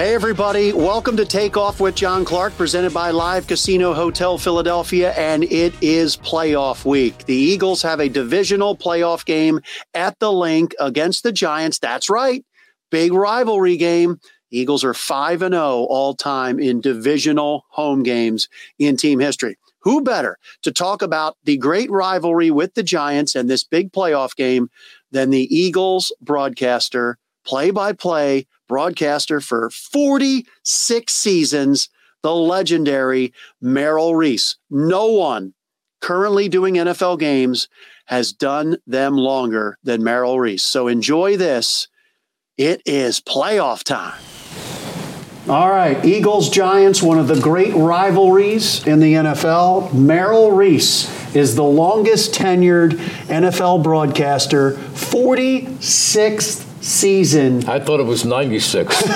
Hey, everybody. Welcome to Take Off with John Clark, presented by Live Casino Hotel Philadelphia. And it is playoff week. The Eagles have a divisional playoff game at the Linc against the Giants. That's right. Big rivalry game. Eagles are 5 and 0 all time in divisional home games in team history. Who better to talk about the great rivalry with the Giants and this big playoff game than the Eagles broadcaster, play by play broadcaster for 46 seasons, the legendary Merrill Reese. No one currently doing NFL games has done them longer than Merrill Reese. So enjoy this. It is playoff time. All right, Eagles Giants, one of the great rivalries in the NFL. Merrill Reese is the longest tenured NFL broadcaster, 46 season. I thought it was 96.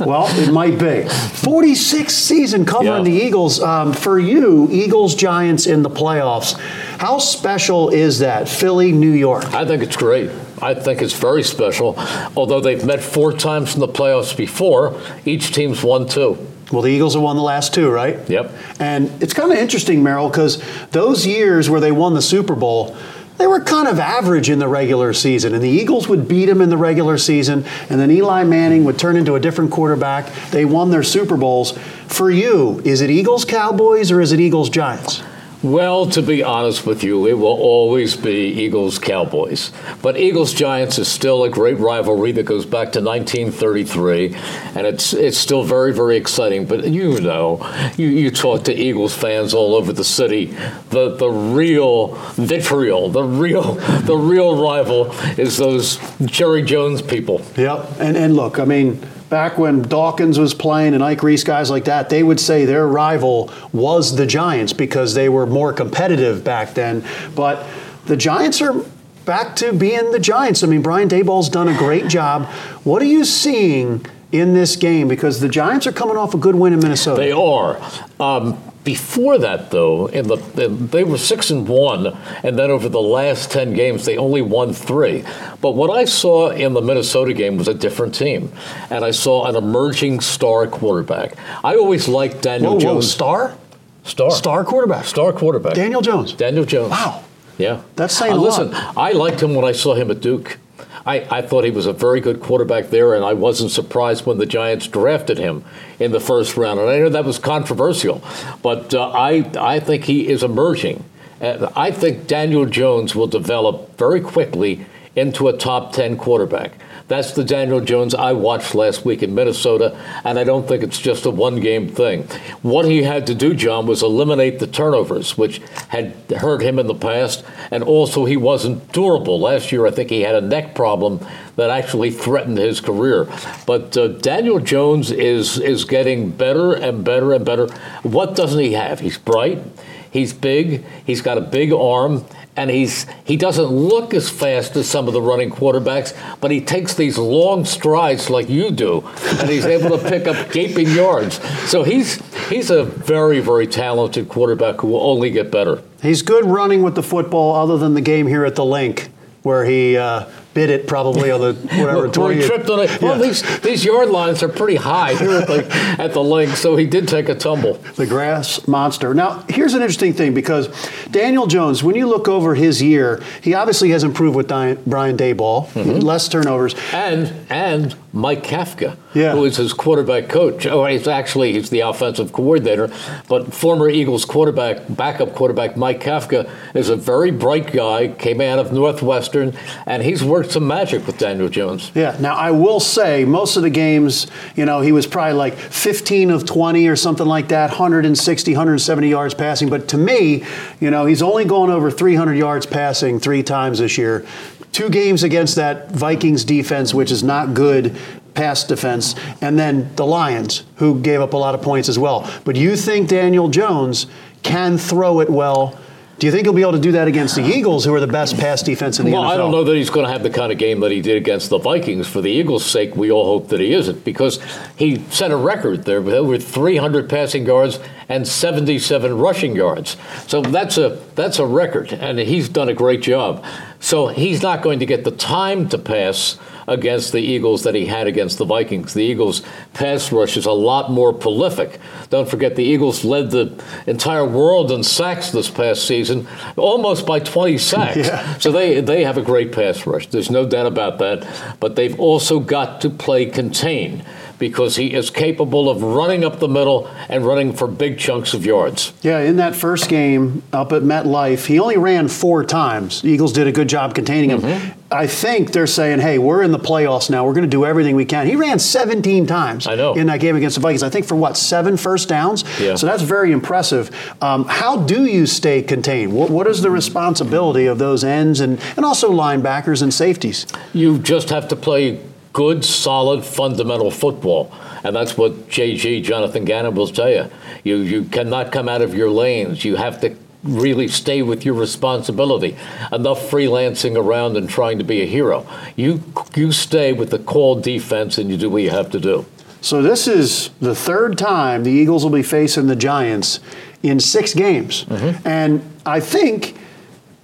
well, it might be. 46 season covering yeah. the Eagles. Um, for you, Eagles Giants in the playoffs. How special is that? Philly, New York. I think it's great. I think it's very special. Although they've met four times in the playoffs before, each team's won two. Well, the Eagles have won the last two, right? Yep. And it's kind of interesting, Merrill, because those years where they won the Super Bowl, they were kind of average in the regular season, and the Eagles would beat them in the regular season, and then Eli Manning would turn into a different quarterback. They won their Super Bowls. For you, is it Eagles Cowboys or is it Eagles Giants? Well, to be honest with you, it will always be Eagles Cowboys. But Eagles Giants is still a great rivalry that goes back to 1933, and it's it's still very very exciting. But you know, you, you talk to Eagles fans all over the city, the the real vitriol, the real the real rival is those Jerry Jones people. Yep, and and look, I mean back when Dawkins was playing and Ike Reese, guys like that, they would say their rival was the Giants because they were more competitive back then. But the Giants are back to being the Giants. I mean, Brian Daboll's done a great job. What are you seeing in this game? Because the Giants are coming off a good win in Minnesota. They are. Um, before that, though, in the, they were six and one, and then over the last ten games, they only won three. But what I saw in the Minnesota game was a different team, and I saw an emerging star quarterback. I always liked Daniel whoa, Jones. Whoa, star, star, star quarterback, star quarterback. Daniel Jones. Daniel Jones. Wow. Yeah, that's saying uh, listen. I liked him when I saw him at Duke. I, I, thought he was a very good quarterback there, and I wasn't surprised when the Giants drafted him in the first round. And I know that was controversial, but uh, I, I think he is emerging. Uh, I think Daniel Jones will develop very quickly into a top 10 quarterback. That's the Daniel Jones I watched last week in Minnesota, and I don't think it's just a one game thing. What he had to do, John, was eliminate the turnovers, which had hurt him in the past, and also he wasn't durable. Last year, I think he had a neck problem that actually threatened his career. But uh, Daniel Jones is, is getting better and better and better. What doesn't he have? He's bright. He's big. He's got a big arm, and he's he doesn't look as fast as some of the running quarterbacks, but he takes these long strides like you do, and he's able to pick up gaping yards. So he's he's a very very talented quarterback who will only get better. He's good running with the football, other than the game here at the Linc where he uh, bit it probably on the whatever twenty. he tripped on it. Well, yeah. these these yard lines are pretty high here at the, at the Linc, so he did take a tumble. The grass monster. Now, here's an interesting thing because Daniel Jones, when you look over his year, he obviously has improved with Brian Daboll, mm-hmm. less turnovers, and and Mike Kafka, yeah. who is his quarterback coach. Oh, he's actually he's the offensive coordinator, but former Eagles quarterback, backup quarterback Mike Kafka is a very bright guy. Came out of Northwestern, and he's worked some magic with Daniel Jones. Yeah. Now I will say most of the games, you know, he was probably like 15 of 20 or something like that, 160, 170 yards passing. But to me, you know, he's only gone over 300 yards passing three times this year two games against that Vikings defense, which is not good pass defense, and then the Lions, who gave up a lot of points as well. But you think Daniel Jones can throw it well do you think he'll be able to do that against the Eagles, who are the best pass defense in the well, NFL? Well, I don't know that he's going to have the kind of game that he did against the Vikings. For the Eagles' sake, we all hope that he isn't, because he set a record there with over 300 passing yards and 77 rushing yards. So that's a that's a record, and he's done a great job. So he's not going to get the time to pass against the Eagles that he had against the Vikings. The Eagles' pass rush is a lot more prolific. Don't forget, the Eagles led the entire world in sacks this past season, almost by 20 sacks. Yeah. So they, they have a great pass rush. There's no doubt about that. But they've also got to play contain because he is capable of running up the middle and running for big chunks of yards. Yeah, in that first game up at MetLife, he only ran four times. The Eagles did a good job containing him. Mm-hmm. I think they're saying, hey, we're in the playoffs now. We're going to do everything we can. He ran 17 times I know. in that game against the Vikings. I think for what, seven first downs? Yeah. So that's very impressive. Um, how do you stay contained? What, what is the responsibility of those ends and, and also linebackers and safeties? You just have to play good, solid, fundamental football. And that's what JG, Jonathan Gannon, will tell you. You, you cannot come out of your lanes. You have to really stay with your responsibility. Enough freelancing around and trying to be a hero. You, you stay with the call defense and you do what you have to do. So this is the third time the Eagles will be facing the Giants in six games. Mm-hmm. And I think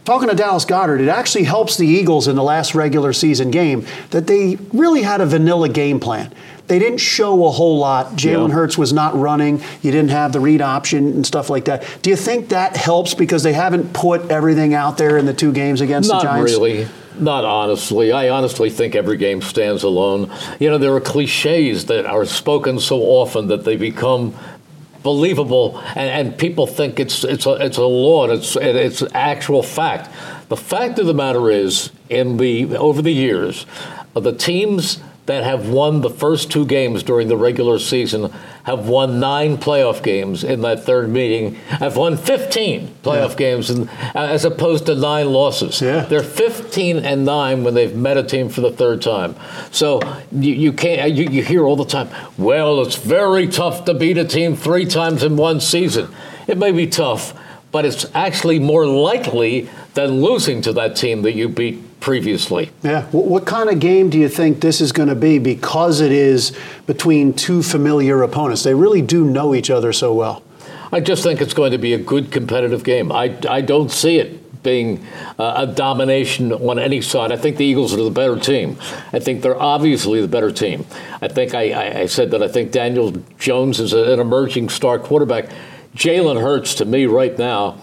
talking to Dallas Goedert, it actually helps the Eagles in the last regular season game that they really had a vanilla game plan. They didn't show a whole lot. Jalen yeah. Hurts was not running. You didn't have the read option and stuff like that. Do you think that helps because they haven't put everything out there in the two games against not the Giants? Not really. Not honestly. I honestly think every game stands alone. You know, there are cliches that are spoken so often that they become believable, and, and people think it's it's a, it's a law and it's it's actual fact. The fact of the matter is, in the over the years, the teams that have won the first two games during the regular season have won nine playoff games in that third meeting, have won 15 playoff yeah. games in, as opposed to nine losses. Yeah. They're 15 and nine when they've met a team for the third time. So you, you can't, you, you hear all the time, well, it's very tough to beat a team three times in one season. It may be tough, but it's actually more likely than losing to that team that you beat previously. Yeah. What kind of game do you think this is going to be because it is between two familiar opponents? They really do know each other so well. I just think it's going to be a good competitive game. I, I don't see it being uh, a domination on any side. I think the Eagles are the better team. I think they're obviously the better team. I think I, I said that I think Daniel Jones is an emerging star quarterback. Jalen Hurts, to me, right now,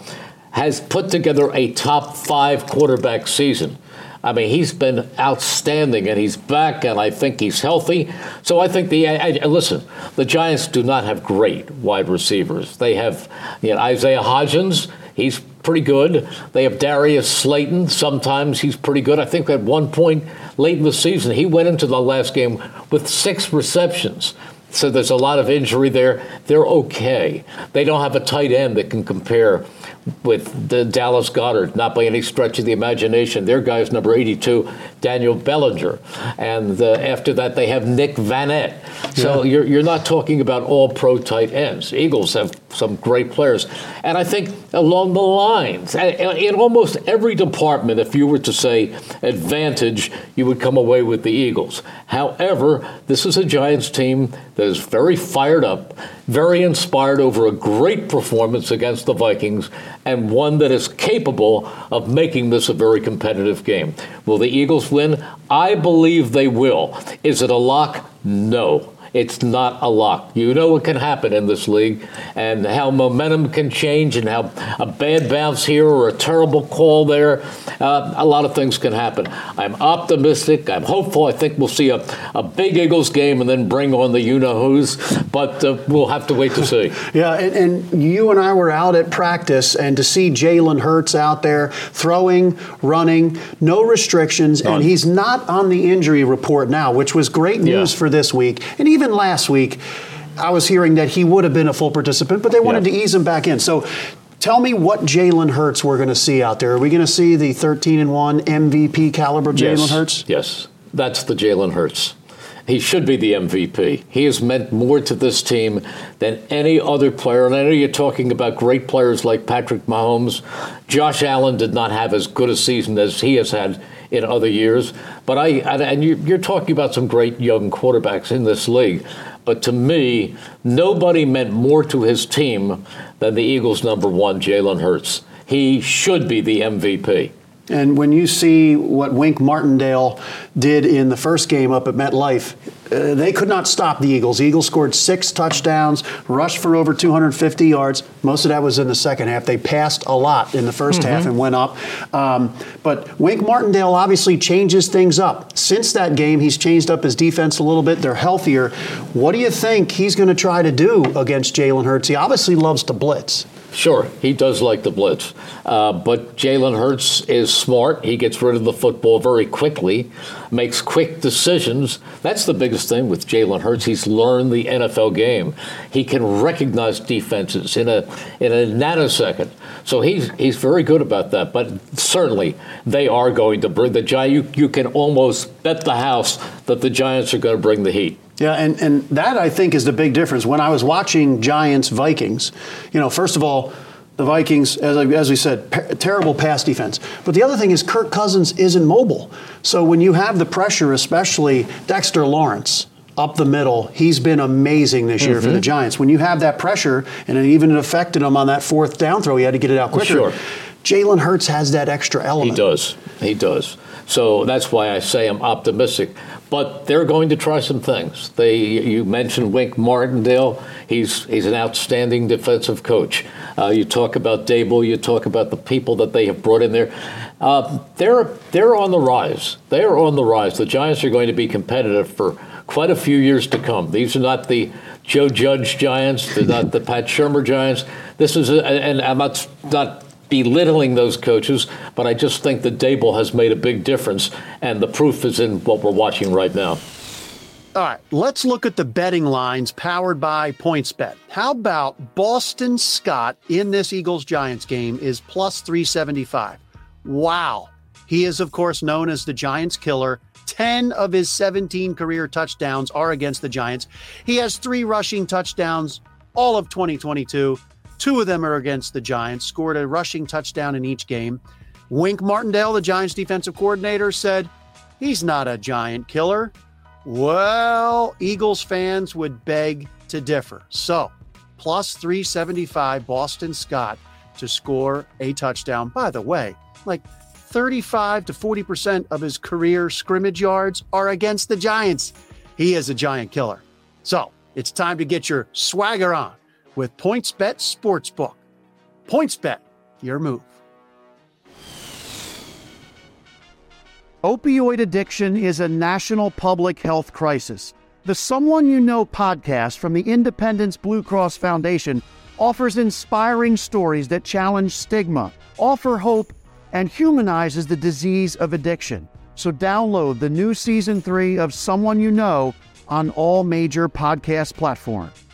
has put together a top five quarterback season. I mean, he's been outstanding, and he's back, and I think he's healthy. So I think the I, I, listen. The Giants do not have great wide receivers. They have you know, Isaiah Hodgins. He's pretty good. They have Darius Slayton. Sometimes he's pretty good. I think at one point late in the season, he went into the last game with six receptions. So there's a lot of injury there. They're okay. They don't have a tight end that can compare with the Dallas Goedert, not by any stretch of the imagination. Their guy is number 82, Daniel Bellinger. And uh, after that, they have Nick Vannett. So yeah. you're, you're not talking about all pro tight ends. Eagles have some great players. And I think along the lines, in almost every department, if you were to say advantage, you would come away with the Eagles. However, this is a Giants team that is very fired up, very inspired over a great performance against the Vikings and one that is capable of making this a very competitive game. Will the Eagles win? I believe they will. Is it a lock? No. It's not a lock. You know what can happen in this league and how momentum can change and how a bad bounce here or a terrible call there. Uh, a lot of things can happen. I'm optimistic. I'm hopeful. I think we'll see a, a big Eagles game and then bring on the you know who's, but uh, we'll have to wait to see. yeah, and, and, you and I were out at practice, and to see Jalen Hurts out there throwing, running, no restrictions, None. and he's not on the injury report now, which was great news yeah. for this week. And even even last week, I was hearing that he would have been a full participant, but they wanted yeah. to ease him back in. So tell me what Jalen Hurts we're going to see out there. Are we going to see the 13 and 1 MVP caliber Jalen yes. Hurts? Yes, that's the Jalen Hurts. He should be the MVP. He has meant more to this team than any other player. And I know you're talking about great players like Patrick Mahomes. Josh Allen did not have as good a season as he has had in other years. But I, and you're talking about some great young quarterbacks in this league. But to me, nobody meant more to his team than the Eagles' number one, Jalen Hurts. He should be the MVP. And when you see what Wink Martindale did in the first game up at MetLife, uh, they could not stop the Eagles. The Eagles scored six touchdowns, rushed for over 250 yards. Most of that was in the second half. They passed a lot in the 1st mm-hmm. half and went up. Um, but Wink Martindale obviously changes things up. Since that game, he's changed up his defense a little bit. They're healthier. What do you think he's going to try to do against Jalen Hurts? He obviously loves to blitz. Sure, he does like the blitz. Uh, but Jalen Hurts is smart. He gets rid of the football very quickly, makes quick decisions. That's the biggest thing with Jalen Hurts. He's learned the NFL game. He can recognize defenses in a in a nanosecond. So he's he's very good about that. But certainly they are going to bring the Giants. You, you can almost bet the house that the Giants are going to bring the heat. Yeah, and, and that I think is the big difference. When I was watching Giants Vikings, you know, first of all, the Vikings, as, I, as we said, pa- terrible pass defense. But the other thing is Kirk Cousins isn't mobile. So when you have the pressure, especially Dexter Lawrence up the middle, he's been amazing this year mm-hmm. for the mm-hmm. Giants. When you have that pressure, and it even affected him on that fourth down throw, he had to get it out quicker. Sure. Jalen Hurts has that extra element. He does. He does. So that's why I say I'm optimistic. But they're going to try some things. They, you mentioned Wink Martindale. He's he's an outstanding defensive coach. Uh, you talk about Daboll. You talk about the people that they have brought in there. Uh, they're they're on the rise. They are on the rise. The Giants are going to be competitive for quite a few years to come. These are not the Joe Judge Giants. They're not the Pat Shurmur Giants. This is, a, and I'm not not belittling those coaches, but I just think that Daboll has made a big difference, and the proof is in what we're watching right now. All right, let's look at the betting lines powered by PointsBet. How about Boston Scott in this Eagles Giants game is plus 375? Wow. He is, of course, known as the Giants killer. 10 of his 17 career touchdowns are against the Giants. He has three rushing touchdowns all of 2022. Two of them are against the Giants, scored a rushing touchdown in each game. Wink Martindale, the Giants defensive coordinator, said he's not a giant killer. Well, Eagles fans would beg to differ. So, plus 375 Boston Scott to score a touchdown. By the way, like 35 to 40% of his career scrimmage yards are against the Giants. He is a giant killer. So, it's time to get your swagger on with PointsBet Sportsbook. PointsBet, your move. Opioid addiction is a national public health crisis. The Someone You Know podcast from the Independence Blue Cross Foundation offers inspiring stories that challenge stigma, offer hope, and humanizes the disease of addiction. So download the new season three of Someone You Know on all major podcast platforms.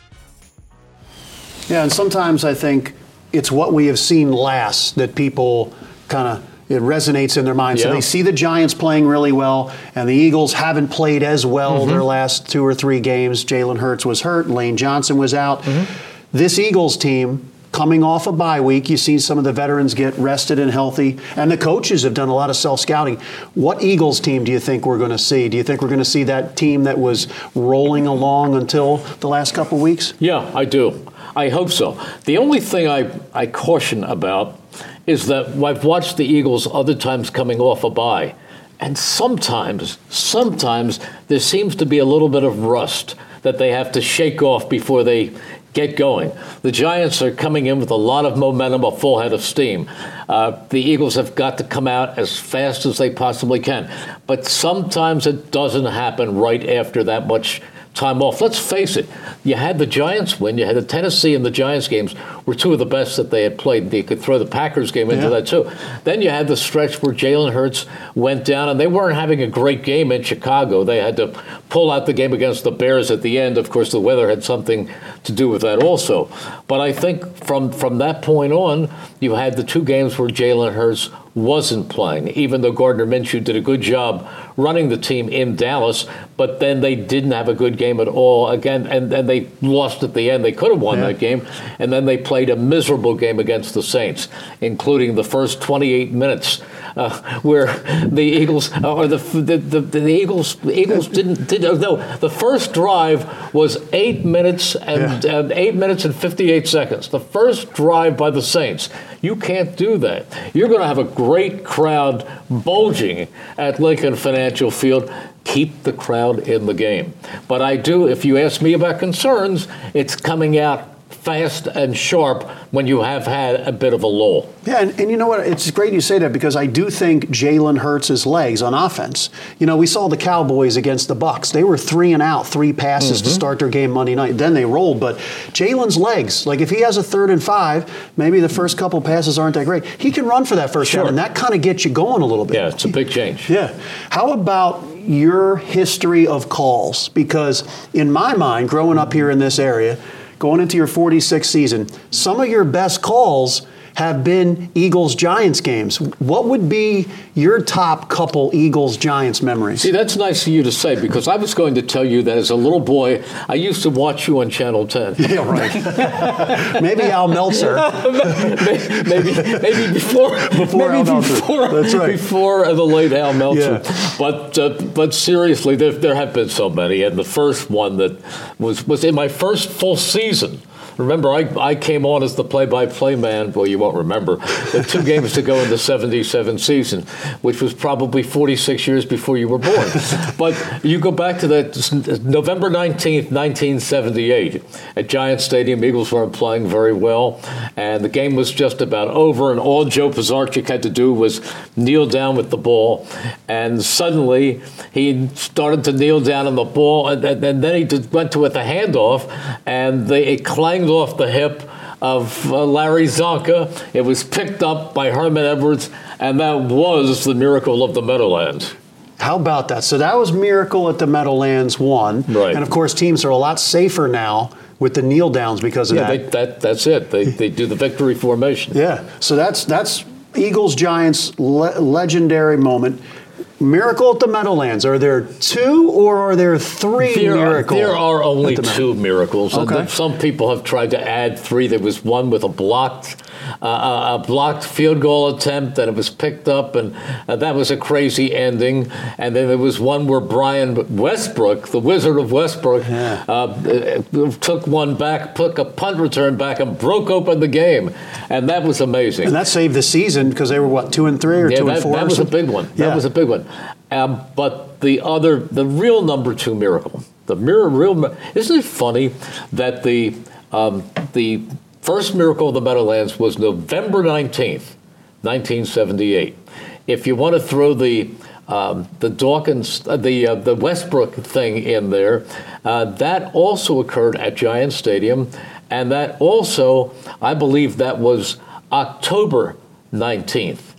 Yeah, and sometimes I think it's what we have seen last that people kind of it resonates in their mind. Yeah. So they see the Giants playing really well, and the Eagles haven't played as well mm-hmm. their last two or three games. Jalen Hurts was hurt, Lane Johnson was out. Mm-hmm. This Eagles team coming off a bye week. you see some of the veterans get rested and healthy, and the coaches have done a lot of self scouting. What Eagles team do you think we're going to see? Do you think we're going to see that team that was rolling along until the last couple weeks? Yeah, I do. I hope so. The only thing I, I caution about is that I've watched the Eagles other times coming off a bye. And sometimes, sometimes there seems to be a little bit of rust that they have to shake off before they get going. The Giants are coming in with a lot of momentum, a full head of steam. Uh, the Eagles have got to come out as fast as they possibly can. But sometimes it doesn't happen right after that much time off. Let's face it, you had the Giants win, you had the Tennessee and the Giants games were two of the best that they had played. You could throw the Packers game into yeah. that too. Then you had the stretch where Jalen Hurts went down, and they weren't having a great game in Chicago. They had to pull out the game against the Bears at the end. Of course, the weather had something to do with that also. But I think from from that point on, you had the two games where Jalen Hurts wasn't playing, even though Gardner Minshew did a good job running the team in Dallas, but then they didn't have a good game at all again, and, and they lost at the end. They could have won yeah. that game, and then they played a miserable game against the Saints, including the first 28 minutes uh, where the Eagles uh, or the the, the, the Eagles the Eagles didn't did uh, no the first drive was eight minutes and, yeah. and eight minutes and 58 seconds. The first drive by the Saints. You can't do that. You're going to have a great crowd bulging at Lincoln Financial Field keep the crowd in the game. But I do, if you ask me about concerns, it's coming out fast and sharp when you have had a bit of a lull. Yeah, and, and you know what? It's great you say that because I do think Jalen hurts his legs on offense. You know, we saw the Cowboys against the Bucks. They were three and out, three passes mm-hmm. to start their game Monday night. Then they rolled. But Jalen's legs, like if he has a third and five, maybe the first couple passes aren't that great. He can run for that first sure. down, and that kind of gets you going a little bit. Yeah, it's a big change. Yeah. How about your history of calls? Because in my mind, growing up here in this area, going into your 46th season, some of your best calls have been Eagles Giants games. What would be your top couple Eagles Giants memories? See, that's nice of you to say because I was going to tell you that as a little boy, I used to watch you on Channel 10. Yeah, right. maybe Al Meltzer. maybe, maybe before, before maybe Al before, That's right. Before the late Al Meltzer. Yeah. But uh, but seriously, there, there have been so many, and the first one that was was in my first full season Remember, I, I came on as the play-by-play man. Well, you won't remember. The two games to go in the 77 season, which was probably 46 years before you were born. but you go back to that November 19th, 1978, at Giant Stadium. Eagles weren't playing very well, and the game was just about over, and all Joe Pisarcik had to do was kneel down with the ball, and suddenly he started to kneel down on the ball, and, and then he went to it the handoff, and they, it clanged off the hip of uh, Larry Zonka. It was picked up by Herman Edwards, and that was the miracle of the Meadowlands. How about that? So that was Miracle at the Meadowlands one. Right. And of course, teams are a lot safer now with the kneel downs because of yeah, that. They, that. That's it. They, they do the victory formation. Yeah. So that's that's Eagles Giants le- legendary moment. Miracle at the Meadowlands. Are there two or are there three there miracles? Are, there are only two miracles. Okay. Some people have tried to add three. There was one with a blocked uh, a blocked field goal attempt, and it was picked up, and uh, that was a crazy ending. And then there was one where Brian Westbrook, the Wizard of Westbrook, yeah. uh, took one back, took a punt return back, and broke open the game, and that was amazing. And that saved the season because they were what two and three or yeah, two that, and four. That was a big one. Yeah. That was a big one. Um, but the other, the real number two miracle, the mirror, real. Isn't it funny that the um, the First Miracle of the Meadowlands was November 19th, 1978. If you want to throw the um, the Dawkins, uh, the uh, the Westbrook thing in there, uh, that also occurred at Giant Stadium, and that also, I believe, that was October 19th,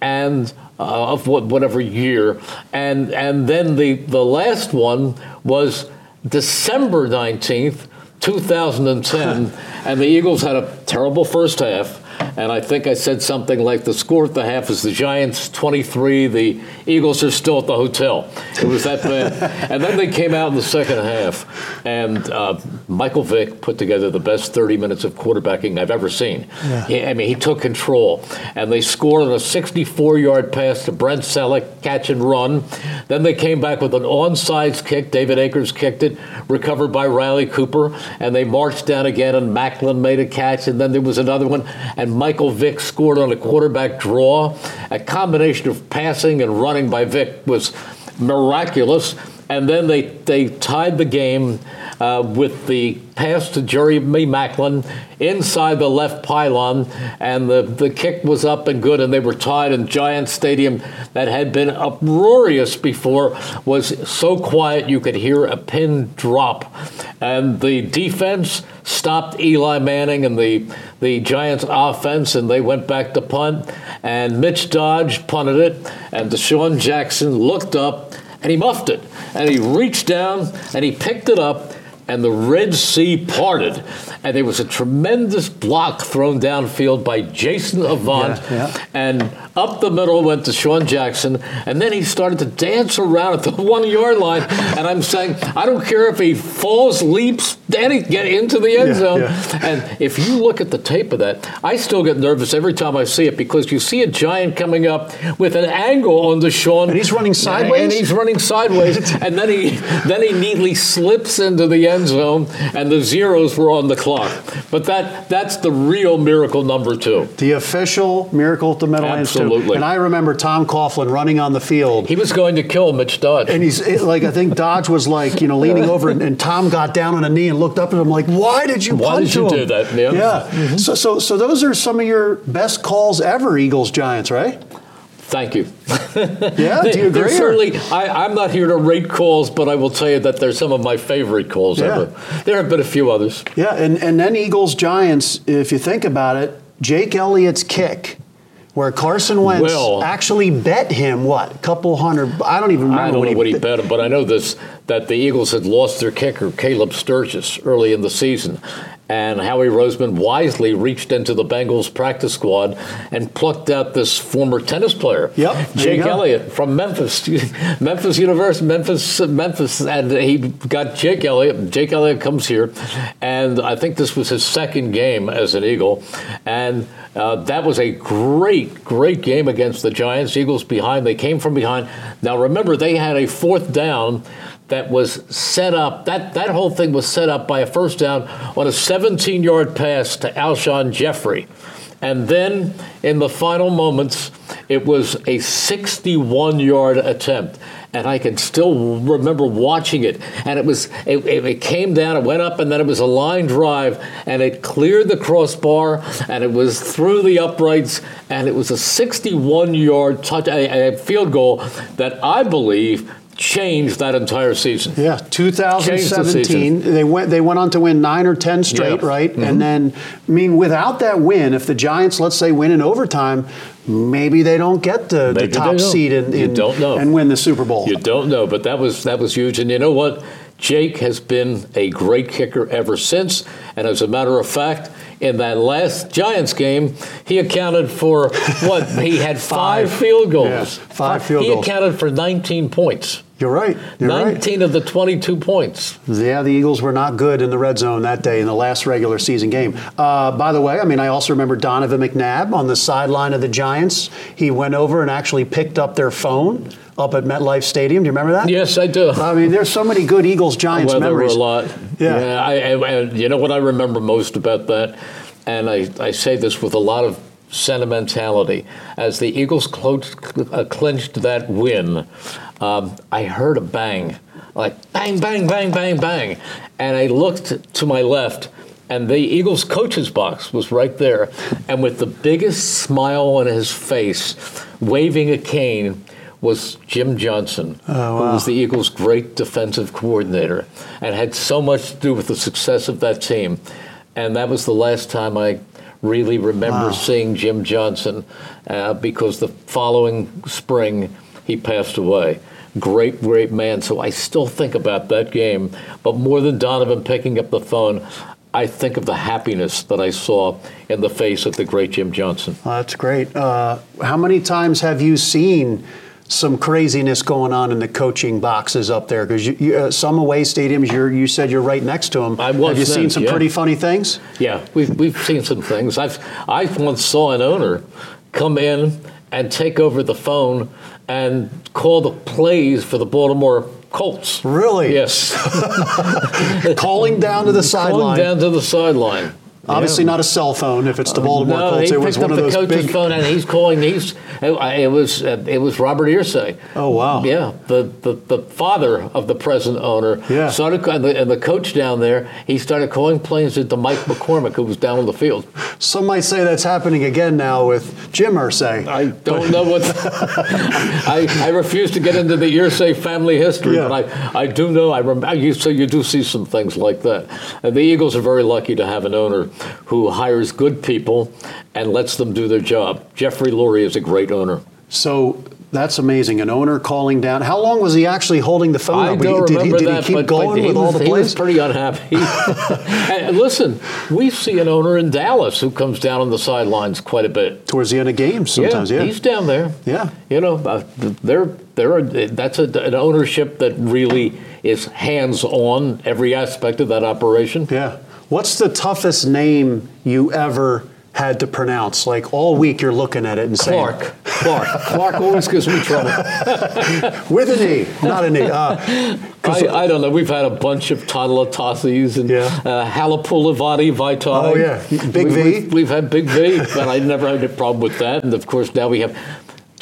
and uh, of what, whatever year, and and then the the last one was December 19th, 2010, and the Eagles had a terrible first half. And I think I said something like the score at the half is the Giants 23, the Eagles are still at the hotel. It was that bad. and then they came out in the second half, and uh, Michael Vick put together the best 30 minutes of quarterbacking I've ever seen. Yeah. He, I mean, he took control, and they scored on a 64 yard pass to Brent Celek, catch and run. Then they came back with an onside kick. David Akers kicked it, recovered by Riley Cooper, and they marched down again, and Maclin made a catch, and then there was another one, and Michael Vick scored on a quarterback draw. A combination of passing and running by Vick was miraculous. And then they, they tied the game uh, with the pass to Jeremy Maclin inside the left pylon, and the, the kick was up and good, and they were tied. And Giant Stadium, that had been uproarious before, was so quiet you could hear a pin drop. And the defense stopped Eli Manning and the, the Giants offense, and they went back to punt. And Mitch Dodge punted it, and DeSean Jackson looked up and he muffed it. And he reached down and he picked it up and the Red Sea parted, and there was a tremendous block thrown downfield by Jason Avant, yeah, yeah. and up the middle went DeSean Jackson, and then he started to dance around at the one yard line, and I'm saying, I don't care if he falls, leaps, Danny, get into the end yeah, zone. And if you look at the tape of that, I still get nervous every time I see it because you see a giant coming up with an angle on DeSean, and he's running sideways, and he's running sideways, and then he then he neatly slips into the end end zone, and the zeros were on the clock. But that that's the real miracle number two. The official miracle at the Meadowlands Absolutely. And I remember Tom Coughlin running on the field. He was going to kill Mitch Dodge. And he's like, I think Dodge was like, you know, leaning over, and, and Tom got down on a knee and looked up at him like, "Why did you? Why did you him? do that?" Yeah. yeah. Mm-hmm. So, so, so those are some of your best calls ever, Eagles Giants, right? Thank you. yeah, do you agree? Certainly, I, am not here to rate calls, but I will tell you that they're some of my favorite calls yeah. ever. There have been a few others. Yeah, and, and then Eagles Giants, if you think about it, Jake Elliott's kick where Carson Wentz well, actually bet him what a couple hundred. I don't even remember. I don't what know he what he bet him, but I know this that the Eagles had lost their kicker Caleb Sturgis early in the season, and Howie Roseman wisely reached into the Bengals practice squad and plucked out this former tennis player, yep, Jake Elliott from Memphis, Memphis University, Memphis, Memphis, and he got Jake Elliott. Jake Elliott comes here, and I think this was his second game as an Eagle, and uh, that was a great, great game against the Giants. Eagles behind, they came from behind. Now remember, they had a fourth down that was set up. That that whole thing was set up by a first down on a 17-yard pass to Alshon Jeffery, And then in the final moments, it was a 61 yard attempt. And I can still remember watching it. And it was it, it, came down, it went up, and then it was a line drive, and it cleared the crossbar, and it was through the uprights, and it was a 61 yard touch, a, a field goal that I believe changed that entire season. Yeah, 2017. The they went they went on to win 9 or 10 straight, yeah. right? Mm-hmm. And then I mean without that win, if the Giants let's say win in overtime, maybe they don't get the, the top seed in, in, don't know. and win the Super Bowl. You don't know, but that was that was huge and you know what? Jake has been a great kicker ever since, and as a matter of fact, in that last Giants game, he accounted for what? he had five, five field goals. Yeah, five field he goals. He accounted for 19 points. You're right. You're 19 right. of the 22 points. Yeah, the Eagles were not good in the red zone that day in the last regular season game. Uh, by the way, I mean, I also remember Donovan McNabb on the sideline of the Giants. He went over and actually picked up their phone up at MetLife Stadium. Do you remember that? Yes, I do. I mean, there's so many good Eagles Giants well, memories. There were a lot. Yeah. yeah I, I, you know what I remember most about that? And I, I say this with a lot of sentimentality. As the Eagles uh, clinched that win, um, I heard a bang, like bang, bang, bang, bang, bang. And I looked to my left, and the Eagles coach's box was right there. And with the biggest smile on his face, waving a cane, was Jim Johnson, oh, wow. who was the Eagles' great defensive coordinator and had so much to do with the success of that team. And that was the last time I really remember wow. seeing Jim Johnson uh, because the following spring he passed away. Great, great man. So I still think about that game. But more than Donovan picking up the phone, I think of the happiness that I saw in the face of the great Jim Johnson. Well, that's great. Uh, how many times have you seen some craziness going on in the coaching boxes up there? Because uh, some away stadiums, you said you're right next to them. I was have you then, seen some yeah. pretty funny things? Yeah, we've, we've seen some things. I've, I once saw an owner come in and take over the phone and call the plays for the Baltimore Colts. Really? Yes. Calling down to the sideline. Calling down to the sideline. Obviously not a cell phone if it's the Baltimore no, Colts. It was picked one up of the those coach's big. phone and he's calling. He's it, it was uh, it was Robert Irsay. Oh, wow. Yeah, the, the, the father of the present owner. Yeah. Started and the, and the coach down there. He started calling plays into Mike McCormack, who was down on the field. Some might say that's happening again now with Jim Irsay. I don't know what. I, I refuse to get into the Irsay family history, Yeah. but I, I do know. I remember. You, so you do see some things like that. And the Eagles are very lucky to have an owner who hires good people and lets them do their job. Jeffrey Lurie is a great owner. So that's amazing. An owner calling down. How long was he actually holding the phone? I up? don't did he, remember did that, he keep but, going but he with all the he was pretty unhappy. and listen, we see an owner in Dallas who comes down on the sidelines quite a bit. Towards the end of games, sometimes. Yeah. he's down there. Yeah. you know, uh, they're they're a, that's a, an ownership that really is hands on every aspect of that operation. yeah. What's the toughest name you ever had to pronounce? Like all week, you're looking at it and Clark, saying, Clark, Clark Clark always gives me trouble. with an E, not an E. Uh, I, I don't know. We've had a bunch of Toddlatasis and Yeah. uh, Halapoulivaati Vaitai. Oh, yeah. Big we, V. We've, we've had Big V, but I never had a problem with that. And of course, now we have.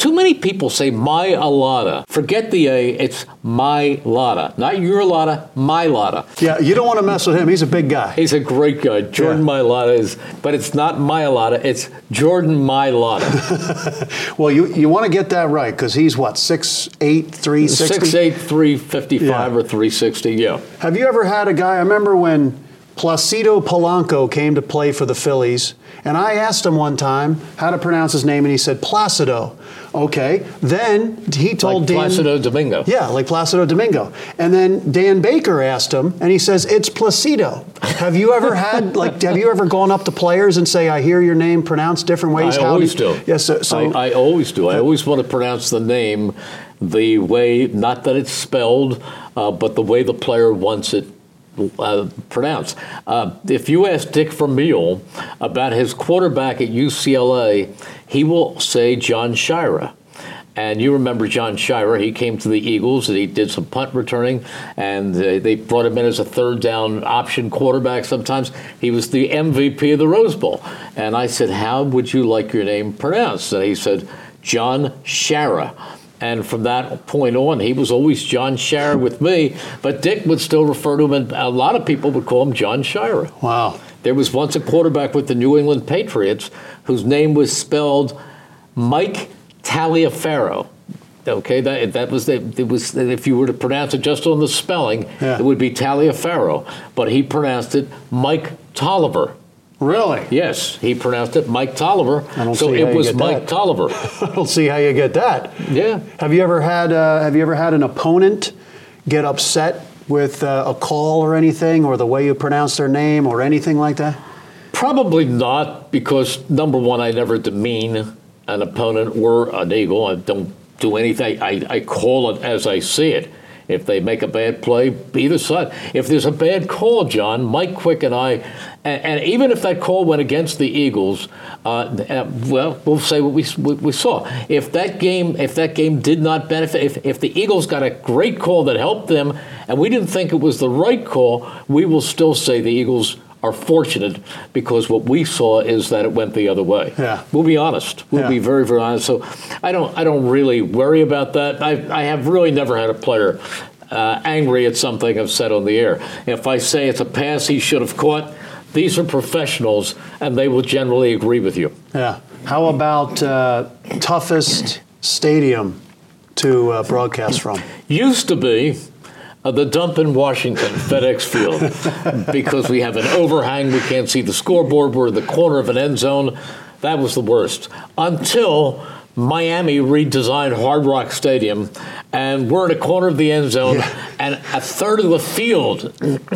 Too many people say my Alada. Forget the A, it's my Lada. Not your Lada, my Lada. yeah, you don't want to mess with him. He's a big guy. He's a great guy. Jordan Yeah. Mailata is, but it's not Mailata, it's Jordan Mailata. Well, you, you want to get that right because he's what, 6'8, 360? 6'8, 355 Yeah. or 360, yeah. Have you ever had a guy? I remember when Placido Polanco came to play for the Phillies, and I asked him one time how to pronounce his name, and he said Placido. Okay. Then he told Like Dan. Placido Domingo. Yeah, like Placido Domingo. And then Dan Baker asked him, and he says, It's Placido. Have you ever had, like, have you ever gone up to players and say, I hear your name pronounced different ways? I How always do. do. Yes, so, so I, I always do. I always want to pronounce the name the way, not that it's spelled, uh, but the way the player wants it uh, pronounced. Uh, if you ask Dick Vermeil about his quarterback at UCLA, he will say John Shira. And you remember John Shira, he came to the Eagles and he did some punt returning, and uh, they brought him in as a third down option quarterback sometimes. He was the MVP of the Rose Bowl. And I said, How would you like your name pronounced? And he said, John Shara. And from that point on, he was always John Shira with me, but Dick would still refer to him, and a lot of people would call him John Shira. wow. There was once a quarterback with the New England Patriots whose name was spelled Mike Taliaferro. Okay, that that was the, it was if you were to pronounce it just on the spelling, Yeah. it would be Taliaferro, but he pronounced it Mike Tolliver. Really? Yes, he pronounced it Mike Tolliver. I don't so see how it you was get Mike that. Tolliver. I don't see how you get that. Yeah. Have you ever had uh, Have you ever had an opponent get upset with uh, a call or anything, or the way you pronounce their name, or anything like that? Probably not, because number one, I never demean an opponent or an eagle. I don't do anything. I, I call it as I see it. If they make a bad play, either side. If there's a bad call, John, Mike Quick and I, and, and even if that call went against the Eagles, uh, uh, well, we'll say what we, what we saw. If that game, if that game did not benefit, if, if the Eagles got a great call that helped them, and we didn't think it was the right call, we will still say the Eagles are fortunate because what we saw is that it went the other way. Yeah. We'll be honest. We'll Yeah. be very, very honest. So I don't, I don't really worry about that. I, I have really never had a player uh, angry at something I've said on the air. If I say it's a pass he should have caught, these are professionals, and they will generally agree with you. Yeah. How about uh, toughest stadium to uh, broadcast from? Used to be uh, the dump in Washington, FedEx Field, because we have an overhang. We can't see the scoreboard. We're in the corner of an end zone. That was the worst. Until Miami redesigned Hard Rock Stadium, and we're in a corner of the end zone, Yeah. and a third of the field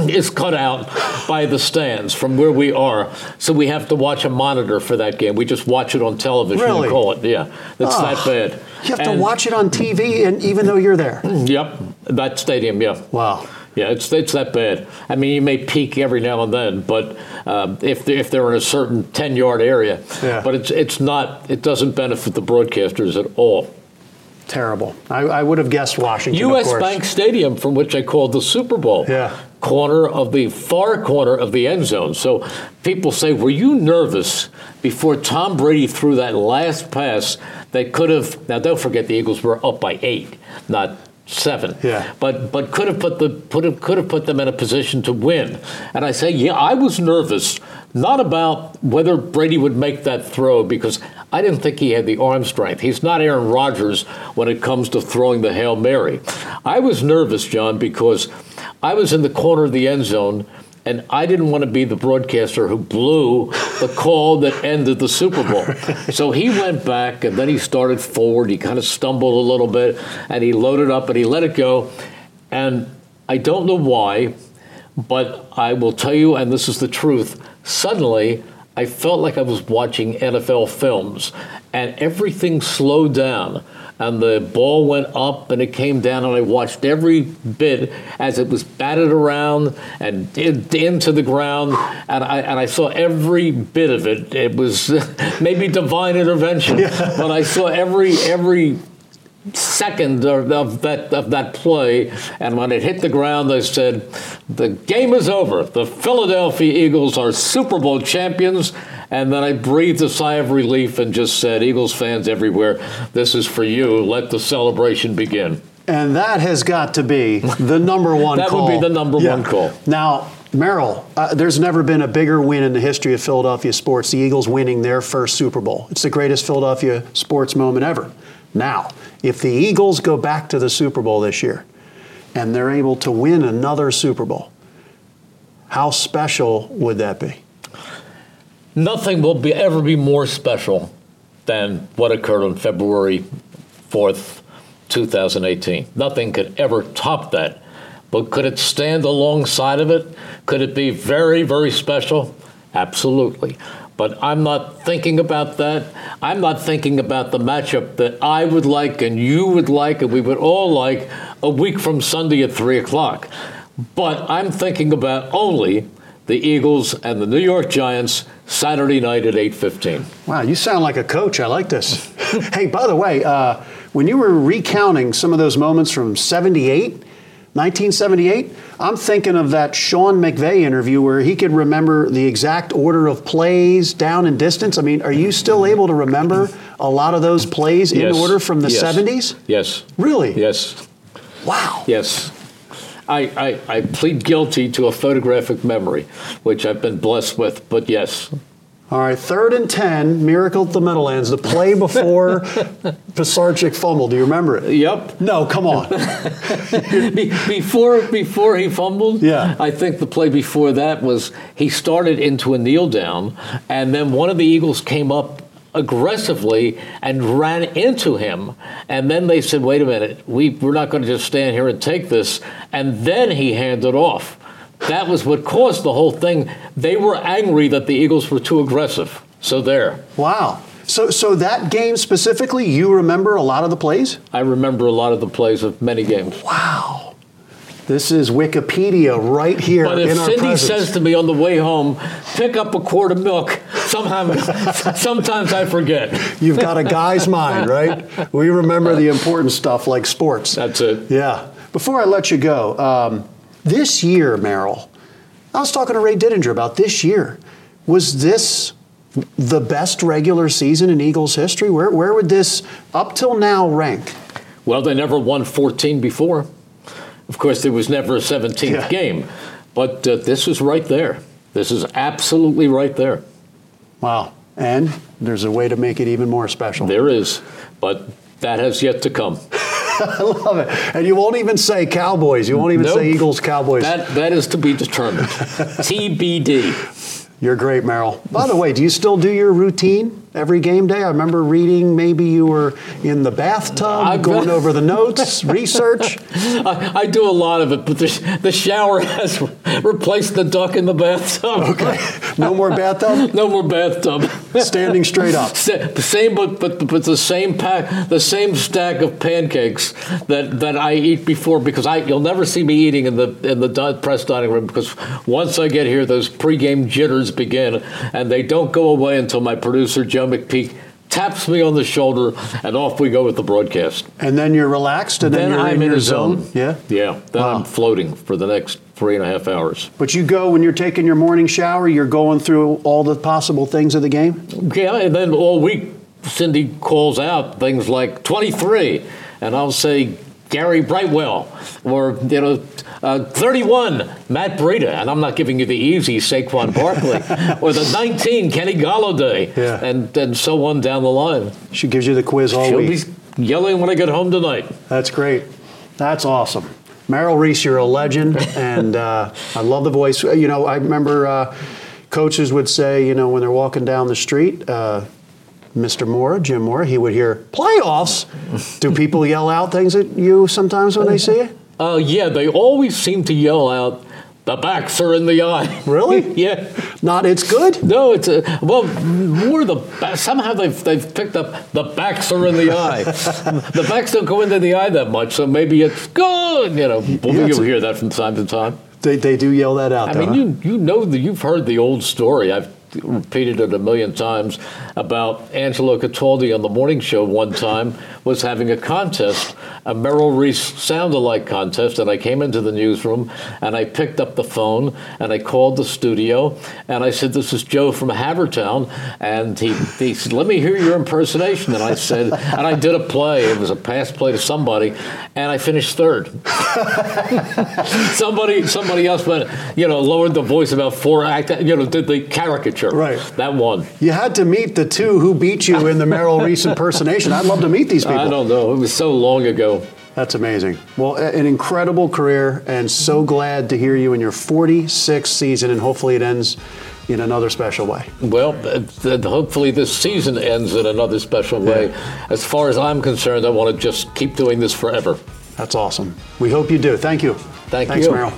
is cut out by the stands from where we are. So we have to watch a monitor for that game. We just watch it on television Really? and call it. Yeah, it's Oh, that bad. You have to watch it on TV, and even though you're there. Yep, that stadium. Yeah. Wow. Yeah, it's it's that bad. I mean, you may peak every now and then, but uh, if they, if they're in a certain ten yard area, Yeah. but it's it's not. It doesn't benefit the broadcasters at all. Terrible. I, I would have guessed Washington. U.S. Bank Stadium, from which I called the Super Bowl. Yeah. Corner of the far corner of the end zone. So people say, were you nervous before Tom Brady threw that last pass that could have? Now, don't forget the Eagles were up by eight, not seven. Yeah. But but could have put the put have, could have put them in a position to win. And I say, yeah, I was nervous, not about whether Brady would make that throw because I didn't think he had the arm strength. He's not Aaron Rodgers when it comes to throwing the hail mary. I was nervous, John, because I was in the corner of the end zone. And I didn't want to be the broadcaster who blew the call that ended the Super Bowl. So he went back and then he started forward. He kind of stumbled a little bit and he loaded up and he let it go. And I don't know why, but I will tell you, and this is the truth, suddenly I felt like I was watching NFL films and everything slowed down. And the ball went up and it came down, and I watched every bit as it was batted around and in, into the ground. And I, and I saw every bit of it. It was maybe divine intervention, but I saw every every second of, of that of that play, and when it hit the ground, they said, "The game is over. The Philadelphia Eagles are Super Bowl champions." And then I breathed a sigh of relief and just said, "Eagles fans everywhere, this is for you. Let the celebration begin." And that has got to be the number one call. That would be the number one call. Now, Merrill, uh, there's never been a bigger win in the history of Philadelphia sports, the Eagles winning their first Super Bowl. It's the greatest Philadelphia sports moment ever. Now, if the Eagles go back to the Super Bowl this year and they're able to win another Super Bowl, how special would that be? Nothing will be ever be more special than what occurred on February 4th, 2018. Nothing could ever top that. But could it stand alongside of it? Could it be very, very special? Absolutely. But I'm not thinking about that. I'm not thinking about the matchup that I would like and you would like and we would all like a week from Sunday at 3 o'clock. But I'm thinking about only the Eagles and the New York Giants Saturday night at 8:15. Wow, you sound like a coach. I like this. hey, by the way, uh, when you were recounting some of those moments from 78, 1978, I'm thinking of that Sean McVay interview where he could remember the exact order of plays, down and distance. I mean, are you still able to remember a lot of those plays in Yes. order from the Yes. 70s? Yes. Really? Yes. Wow. Yes. I, I, I plead guilty to a photographic memory, which I've been blessed with, but yes. All right, third and 10, Miracle at the Meadowlands, the play before Pisarcik fumbled. Do you remember it? Yep. No, come on. Be- before before he fumbled, Yeah. I think the play before that was he started into a kneel down, and then one of the Eagles came up aggressively and ran into him, and then they said, "Wait a minute, we we're not going to just stand here and take this," and then he handed off. That was what caused the whole thing. They were angry that the Eagles were too aggressive. So there. Wow. So, so that game specifically, you remember a lot of the plays? I remember a lot of the plays of many games. Wow. This is Wikipedia right here But if in our Cindy presence. says to me on the way home, pick up a quart of milk, somehow, sometimes I forget. You've got a guy's mind, right? We remember the important stuff like sports. That's it. Yeah. Before I let you go, um, this year, Merrill, I was talking to Ray Didinger about this year. Was this the best regular season in Eagles history? Where, where would this, up till now, rank? Well, they never won 14 before. Of course, there was never a 17th Yeah. game, but uh, this is right there. This is absolutely right there. Wow. And there's a way to make it even more special. There is, but that has yet to come. I love it. And you won't even say Cowboys. You won't even Nope. say Eagles Cowboys. That that is to be determined. TBD. You're great, Merrill. By the way, do you still do your routine every game day? I remember reading maybe you were in the bathtub I've going over the notes, research. I, I do a lot of it, but the, the shower has replaced the duck in the bathtub. Okay. No more bathtub? no more bathtub. Standing straight up. The same, but but but the same pack, the same stack of pancakes that, that I eat before because I you'll never see me eating in the in the press dining room because once I get here, those pregame jitters begin, and they don't go away until my producer Joe McPeak taps me on the shoulder, and off we go with the broadcast. And then you're relaxed and then, Then I'm in, in your a zone. Yeah. Yeah, then Wow. I'm floating for the next three and a half hours. But you go when you're taking your morning shower, you're going through all the possible things of the game? Yeah, and then all week, Cindy calls out things like 23, and I'll say Gary Brightwell, or, you know, uh, 31, Matt Breida, and I'm not giving you the easy Saquon Barkley, or the 19, Kenny Golladay, Yeah. and, and so on down the line. She gives you the quiz all She'll week. be yelling when I get home tonight. That's great. That's awesome. Merrill Reese, you're a legend, and uh, I love the voice. You know, I remember uh, coaches would say, you know, when they're walking down the street, uh, Mr. Mora, Jim Mora, he would hear playoffs. Do people yell out things at you sometimes when they see you? Uh, yeah, they always seem to yell out, the backs are in the I. Really? yeah. Not, it's good. No, it's a well more the ba- somehow they've they've picked up the backs are in the I. the backs don't go into the I that much, so maybe it's good. You know, well, Yeah, you hear that from time to time. They, they do yell that out. I though, mean, huh? you you know that you've heard the old story. I've repeated it a million times about Angelo Cataldi on the morning show. One time was having a contest, a Merrill Reese sound-alike contest, and I came into the newsroom and I picked up the phone and I called the studio and I said, "This is Joe from Havertown," and he he said, "Let me hear your impersonation." And I said, and I did a play. It was a pass play to somebody, and I finished third somebody somebody else but you know lowered the voice about four act you know did the caricature Right. that one You had to meet the two who beat you in the Merrill Reese impersonation. I'd love to meet these people. i don't know it was so long ago That's amazing. Well, an incredible career, and so glad to hear you in your 46th season, and hopefully it ends in another special way. well uh, th- hopefully this season ends in another special way as far as i'm concerned i want to just keep doing this forever That's awesome. We hope you do. Thank you. Thank Thanks, you. Merrill.